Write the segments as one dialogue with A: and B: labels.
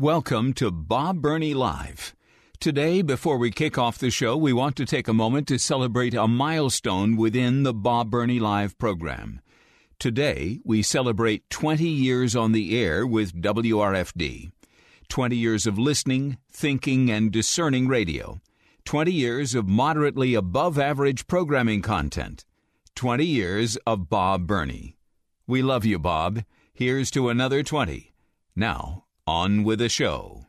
A: Welcome to Bob Burney Live. Today, before we kick off the show, we want to take a moment to celebrate a milestone within the Bob Burney Live program. Today, we celebrate 20 years on the air with WRFD. 20 years of listening, thinking, and discerning radio. 20 years of moderately above average programming content. 20 years of Bob Burney. We love you, Bob. Here's to another 20. Now, on with the show.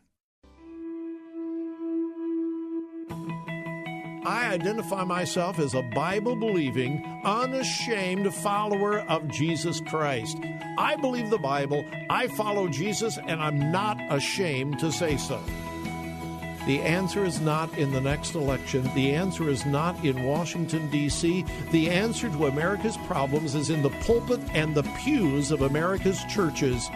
B: I identify myself as a Bible believing, unashamed follower of Jesus Christ. I believe the Bible, I follow Jesus, and I'm not ashamed to say so. The answer is not in the next election. The answer is not in Washington, D.C. The answer to America's problems is in the pulpit and the pews of America's churches.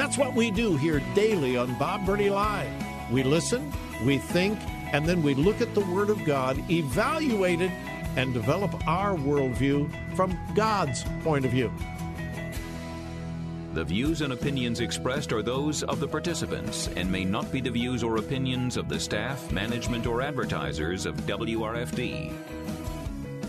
B: That's what we do here daily on Bob Burney Live. We listen, we think, and then we look at the Word of God, evaluate it, and develop our worldview from God's point of view.
A: The views and opinions expressed are those of the participants and may not be the views or opinions of the staff, management, or advertisers of WRFD.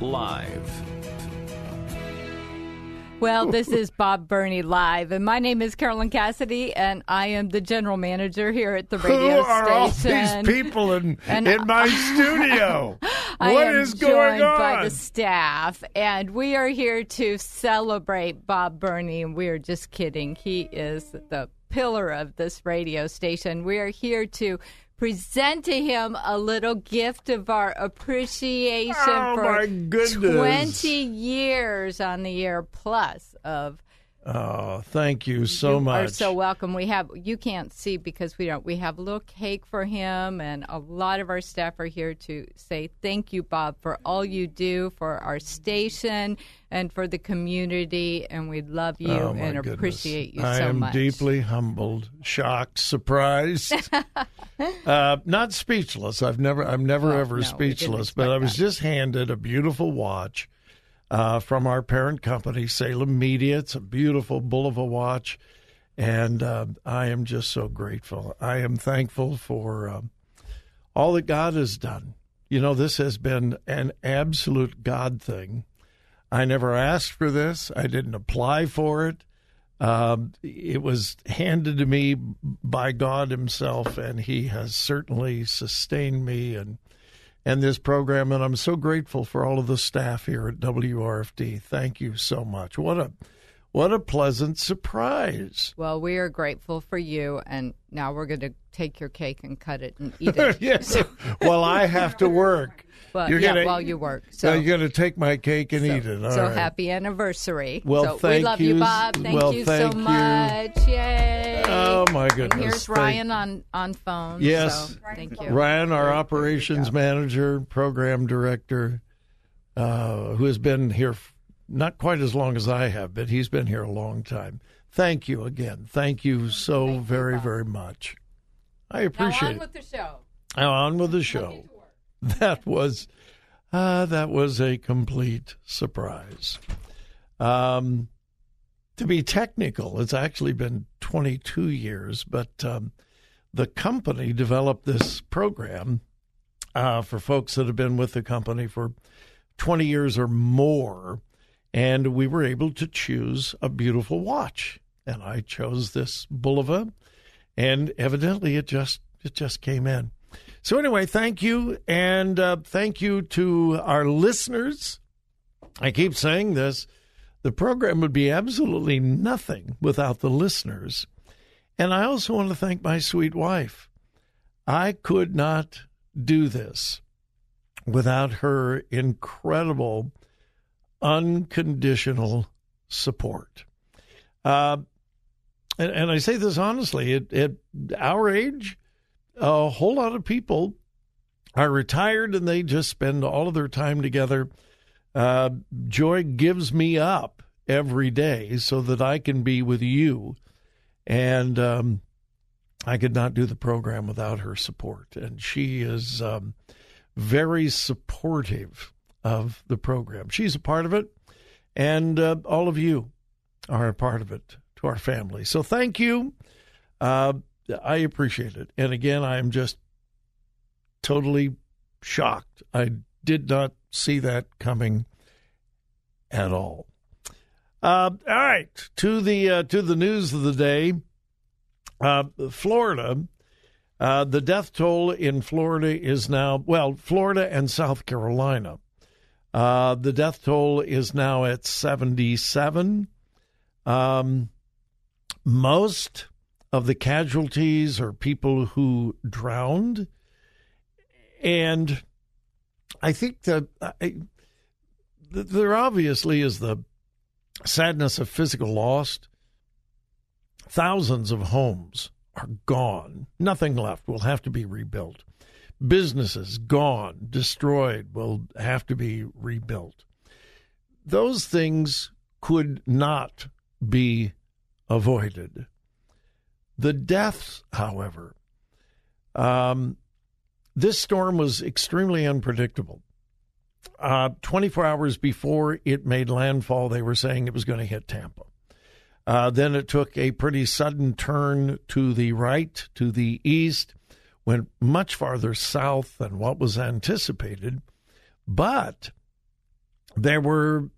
A: Live.
C: Well, this is Bob Burney Live, and my name is Carolyn Cassidy, and I am the general manager here at the radio
B: Who are
C: station.
B: all these people in,
C: And
B: in my studio?
C: What is
B: What
C: am
B: is going
C: joined by the staff, and we are here to celebrate Bob Burney. And we are just kidding; he is the pillar of this radio station. We are here to present to him a little gift of our appreciation
B: Oh,
C: for
B: my goodness.
C: twenty years on the air plus of
B: Oh, thank you so much.
C: You're so welcome. We have you can't see because we don't. We have a little cake for him, and a lot of our staff are here to say thank you, Bob, for all you do for our station and for the community. And we love you
B: Oh,
C: and
B: goodness.
C: appreciate you
B: I
C: so
B: am
C: much.
B: deeply humbled, shocked, surprised, uh, not speechless. I've never, I'm never
C: Oh,
B: ever
C: no,
B: speechless. But I was
C: that.
B: just handed a beautiful watch uh, from our parent company, Salem Media. It's a beautiful Bulova watch, and uh, I am just so grateful. I am thankful for um, all that God has done. You know, this has been an absolute God thing. I never asked for this. I didn't apply for it. Um, it was handed to me by God Himself, and He has certainly sustained me and and this program. And I'm so grateful for all of the staff here at WRFD. Thank you so much. What a what a pleasant surprise.
C: Well, we are grateful for you, and now we're going to take your cake and cut it and eat it.
B: yes. well, I have to work.
C: But
B: You're
C: yeah,
B: gonna-
C: while you work,
B: So you're going to take my cake and
C: so,
B: eat it. All
C: so
B: right.
C: happy anniversary!
B: Well,
C: so we
B: thank
C: love
B: you.
C: Bob. Thank
B: Well,
C: you
B: thank
C: so
B: you.
C: much! Yay!
B: Oh my goodness!
C: And here's
B: Thank-
C: Ryan on on phone.
B: Yes.
C: so thank you,
B: Ryan, our operations manager, program director, uh, who has been here not quite as long as I have, but he's been here a long time. Thank you again. Thank you so very, very much. I appreciate Now
C: on
B: it.
C: with the show.
B: Now on with the show. That was uh, that was a complete surprise. Um, to be technical, it's actually been 22 years, but um, the company developed this program uh, for folks that have been with the company for 20 years or more, and we were able to choose a beautiful watch. And I chose this Bulova, and evidently it just it just came in. So anyway, thank you, and uh, thank you to our listeners. I keep saying this: the program would be absolutely nothing without the listeners. And I also want to thank my sweet wife. I could not do this without her incredible, unconditional support. Uh, and, and, I say this honestly, at, at our age, a whole lot of people are retired and they just spend all of their time together. Uh, Joy gives me up every day so that I can be with you and um, I could not do the program without her support. And she is um, very supportive of the program. She's a part of it, and uh, all of you are a part of it to our family. So thank you. Uh, I appreciate it. And again, I am just totally shocked. I did not see that coming at all. Uh, all right, to the uh, to the news of the day. Uh, Florida, uh, the death toll in Florida is now well, Florida and South Carolina. Uh, the death toll is now at seventy seven. Um, most of the casualties are people who drowned, and I think that I, there obviously is the sadness of physical loss. Thousands of homes are gone, nothing left, will have to be rebuilt. Businesses gone, destroyed, will have to be rebuilt. Those things could not be avoided. The deaths, however, um, this storm was extremely unpredictable. Uh, 24 hours before it made landfall, they were saying it was going to hit Tampa. Uh, then it took a pretty sudden turn to the right, to the east, went much farther south than what was anticipated. But there were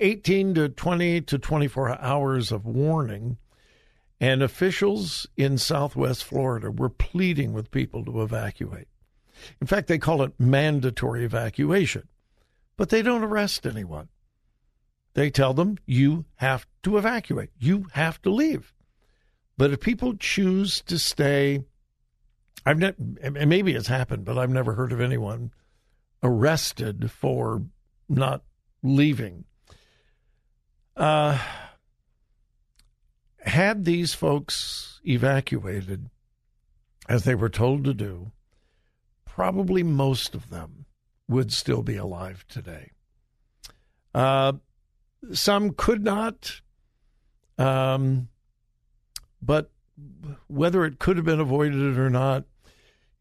B: 18 to 20 to 24 hours of warning, and officials in southwest Florida were pleading with people to evacuate. In fact, they call it mandatory evacuation but they don't arrest anyone. They tell them, you have to evacuate, you have to leave. But if people choose to stay, I've ne- maybe it's happened, but I've never heard of anyone arrested for not leaving. Uh, had these folks evacuated as they were told to do, probably most of them would still be alive today. Uh, some could not, um, but whether it could have been avoided or not,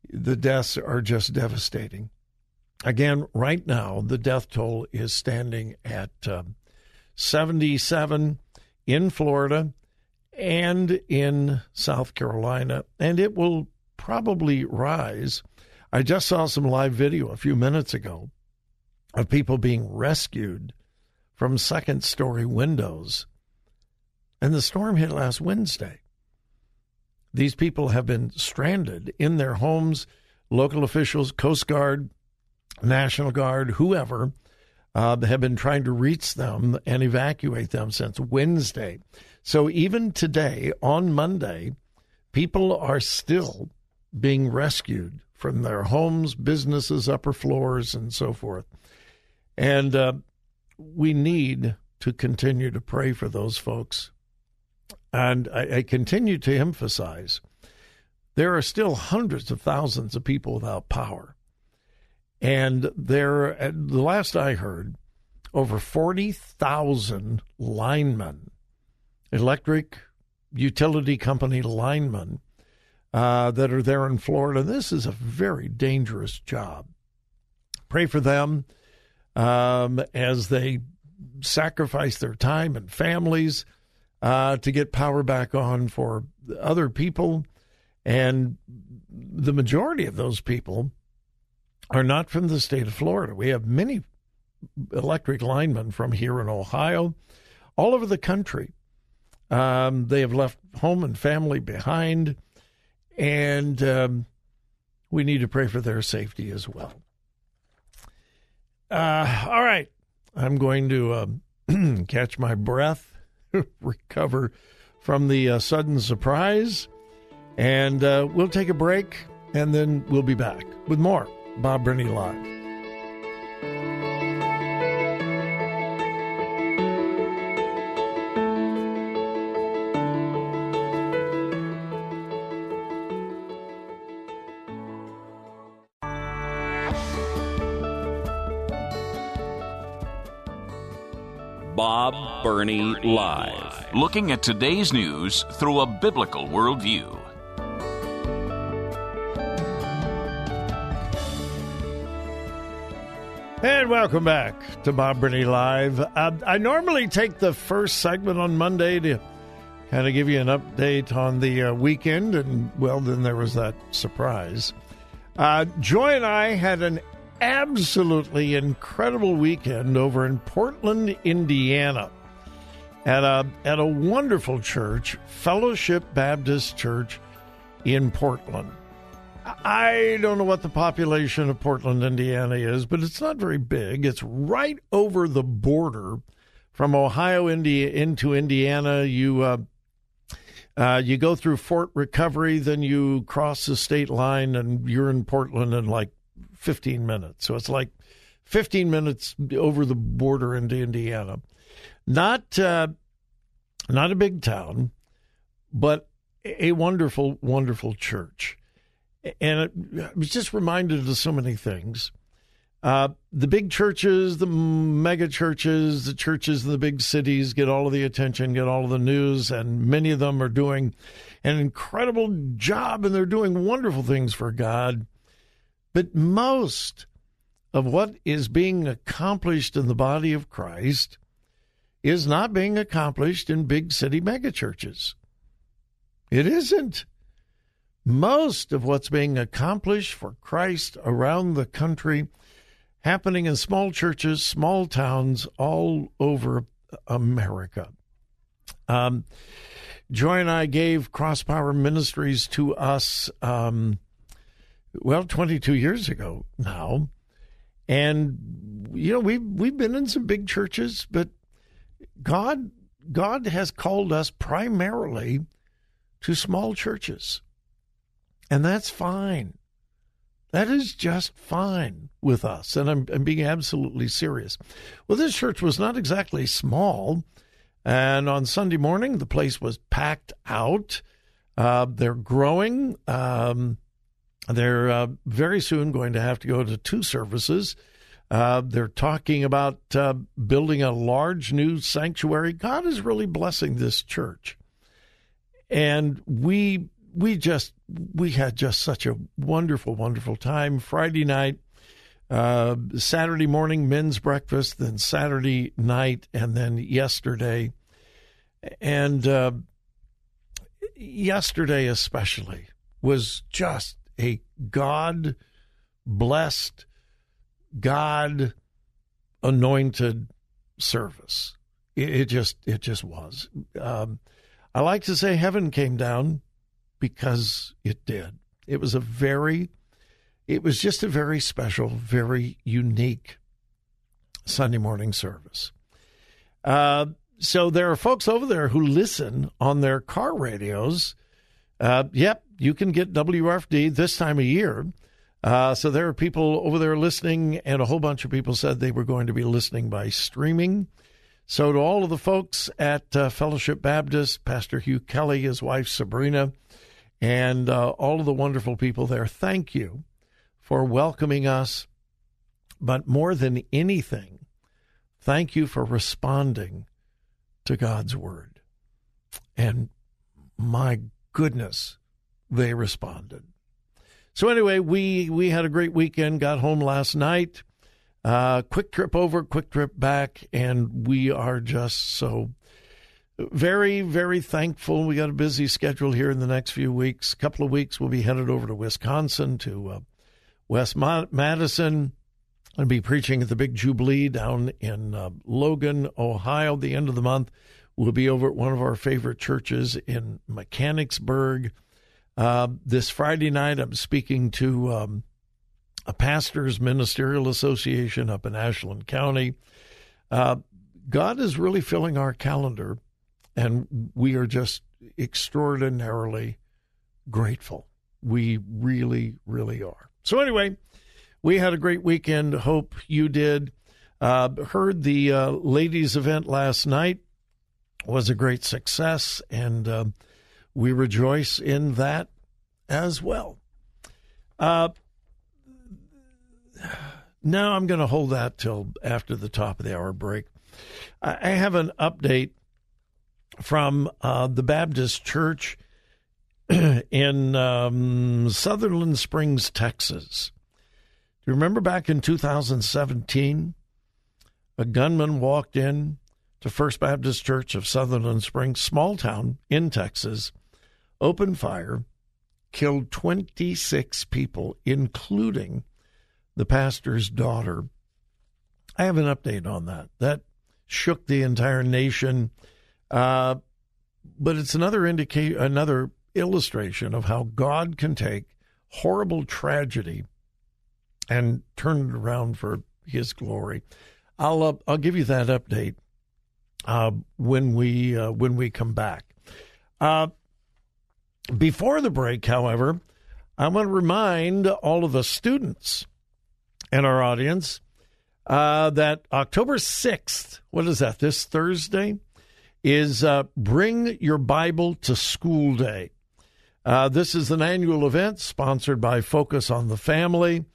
B: the deaths are just devastating. Again, right now, the death toll is standing at um, 77 in Florida and in South Carolina, and it will probably rise I just saw some live video a few minutes ago of people being rescued from second story windows. And the storm hit last Wednesday. These people have been stranded in their homes. Local officials, Coast Guard, National Guard, whoever, uh, have been trying to reach them and evacuate them since Wednesday. So even today, on Monday, people are still being rescued from their homes, businesses, upper floors, and so forth. And uh, we need to continue to pray for those folks. And I, I continue to emphasize there are still hundreds of thousands of people without power. And there, the last I heard, over 40,000 linemen, electric utility company linemen, uh, that are there in Florida. This is a very dangerous job. Pray for them um, as they sacrifice their time and families uh, to get power back on for other people. And the majority of those people are not from the state of Florida. We have many electric linemen from here in Ohio, all over the country. Um, they have left home and family behind and um, we need to pray for their safety as well. Uh, all right, I'm going to um, catch my breath, recover from the uh, sudden surprise, and uh, we'll take a break, and then we'll be back with more Bob Burney Live.
D: Bob Burney Live.
A: Looking at today's news through a biblical worldview.
B: And welcome back to Bob Burney Live. Uh, I normally take the first segment on Monday to kind of give you an update on the uh, weekend, and well, then there was that surprise. Uh, Joy and I had an absolutely incredible weekend over in Portland, Indiana, at a at a wonderful church, Fellowship Baptist Church in Portland. I don't know what the population of Portland, Indiana is, but it's not very big. It's right over the border from Ohio India into Indiana. You uh, uh, you go through Fort Recovery, then you cross the state line, and you're in Portland in like 15 minutes. So it's like 15 minutes over the border into Indiana. Not uh, not a big town, but a wonderful, wonderful church. And it, was just reminded of so many things. Uh, the big churches, the mega churches, the churches in the big cities get all of the attention, get all of the news, and many of them are doing an incredible job and they're doing wonderful things for God. But most of what is being accomplished in the body of Christ is not being accomplished in big city megachurches. It isn't. Most of what's being accomplished for Christ around the country happening in small churches, small towns all over America. Um, Joy and I gave Cross Power Ministries to us um, well, 22 years ago now. And you know, we we've been in some big churches, but God God has called us primarily to small churches. And that's fine. That is just fine with us. And I'm, I'm being absolutely serious. Well, this church was not exactly small. And on Sunday morning, the place was packed out. Uh, they're growing. Um, they're uh, very soon going to have to go to two services. Uh, they're talking about uh, building a large new sanctuary. God is really blessing this church, and we we just we had just such a wonderful, wonderful time. Friday night, uh, Saturday morning men's breakfast, then Saturday night, and then yesterday, and uh, yesterday especially was just a God blessed, God anointed service. It, it, just it just was. Um, I like to say heaven came down because it did. It was a very, it was just a very special, very unique Sunday morning service. Uh, so there are folks over there who listen on their car radios. Uh, yep, you can get WFD this time of year. Uh, so there are people over there listening, and a whole bunch of people said they were going to be listening by streaming. So to all of the folks at uh, Fellowship Baptist, Pastor Hugh Kelly, his wife Sabrina, and uh, all of the wonderful people there, thank you for welcoming us. But more than anything, thank you for responding to God's word. And my goodness, they responded. So anyway, we we had a great weekend. Got home last night. Uh, quick trip over, quick trip back, and we are just so very very thankful. We got a busy schedule here in the next few weeks. A couple of weeks, we'll be headed over to Wisconsin to uh, West Madison and be preaching at the Big Jubilee down in uh, Logan, Ohio. The end of the month, we'll be over at one of our favorite churches in Mechanicsburg. Uh, this Friday night, I'm speaking to um, a pastors ministerial association up in Ashland County. Uh, God is really filling our calendar, and we are just extraordinarily grateful. We really, really are. So, anyway, we had a great weekend. Hope you did. Uh, heard the uh, ladies' event last night was a great success, and uh, we rejoice in that as well. Uh, now I'm going to hold that till after the top of the hour break. I have an update from uh, the Baptist Church in um, Sutherland Springs, Texas. Do you remember back in 2017? A gunman walked in to First Baptist Church of Sutherland Springs, small town in Texas, opened fire, killed 26 people, including the pastor's daughter. I have an update on that. That shook the entire nation. Uh, but it's another indicate another illustration of how God can take horrible tragedy and turn it around for His glory. I'll uh, I'll give you that update uh, when we uh, when we come back. Before the break, however, I want to remind all of the students in our audience uh, that October sixth, what is that? This Thursday is uh, Bring Your Bible to School Day. Uh, this is an annual event sponsored by Focus on the Family,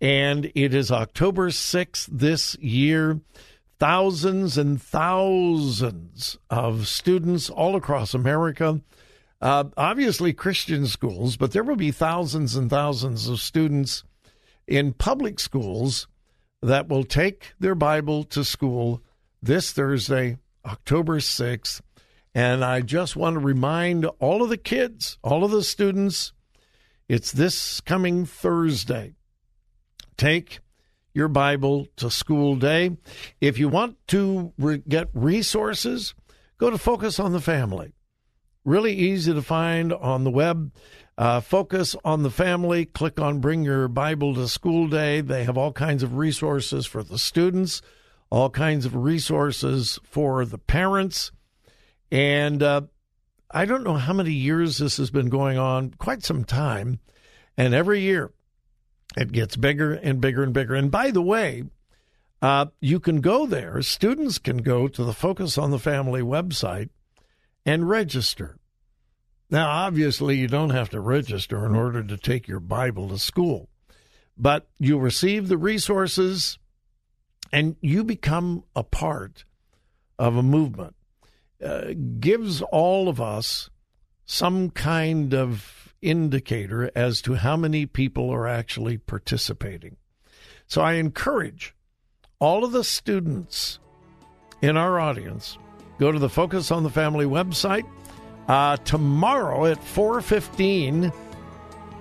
B: and it is October 6th this year. Thousands and thousands of students all across America, uh, obviously Christian schools, but there will be thousands and thousands of students in public schools that will take their Bible to school this Thursday, October 6th. And I just want to remind all of the kids, all of the students, it's this coming Thursday. Take your Bible to school day. If you want to re- get resources, go to Focus on the Family. Really easy to find on the web. Uh, focus on the family. Click on Bring Your Bible to School Day. They have all kinds of resources for the students, all kinds of resources for the parents. And uh, I don't know how many years this has been going on, quite some time. And every year it gets bigger and bigger and bigger. And by the way, uh, you can go there, students can go to the Focus on the Family website and register. Now, obviously, you don't have to register in order to take your Bible to school, but you receive the resources and you become a part of a movement uh, gives all of us some kind of indicator as to how many people are actually participating. So I encourage all of the students in our audience go to the Focus on the Family website. Uh, tomorrow at 4:15,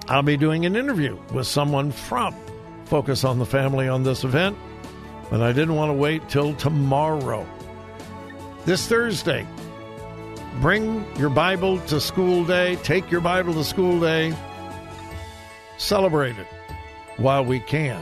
B: I'll be doing an interview with someone from Focus on the Family on this event, but I didn't want to wait till tomorrow. This Thursday, bring your Bible to school day, take your Bible to school day, celebrate it while we can.